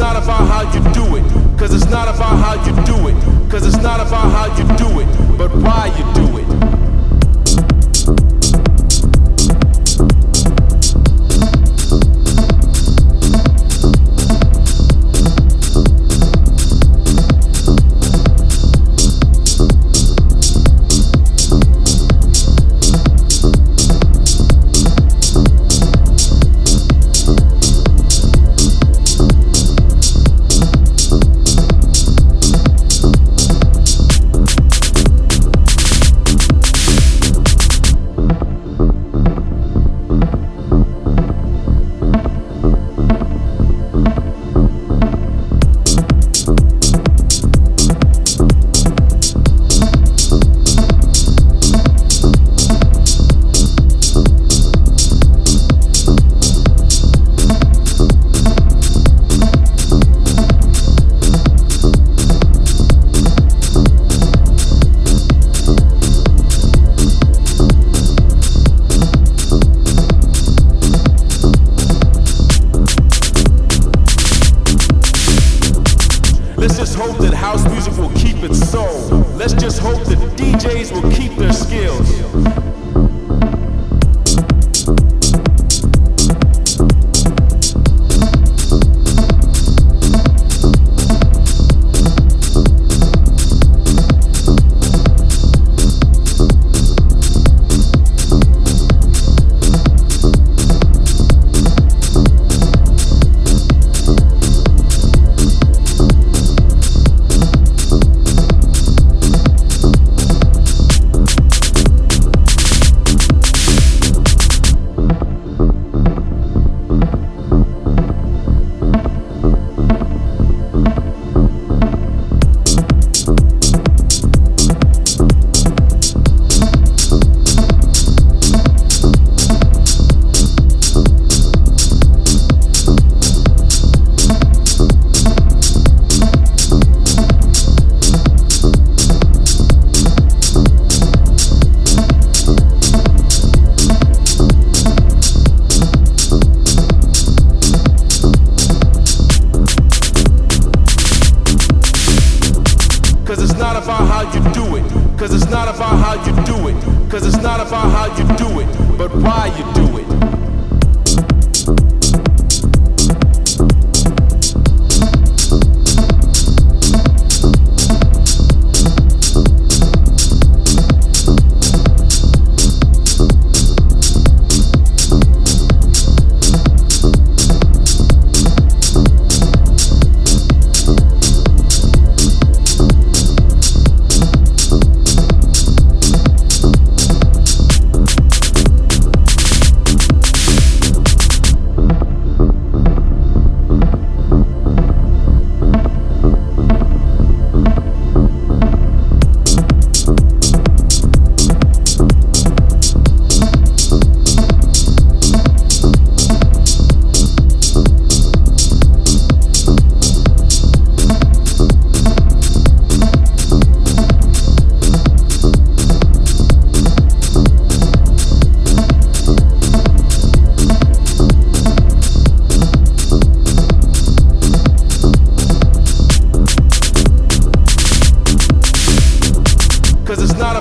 not about how you do it. Cause it's not about how you do it. Cause it's not about how you do it, but why you do it. Let's just hope that house music will keep its soul. Let's just hope that DJs will keep their skills. Cause it's not about how you do it. Cause it's not about how you do it. Cause it's not about how you do it, but why you do it.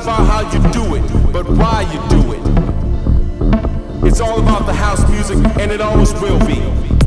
About how you do it, but why you do it. It's all about the house music, and it always will be.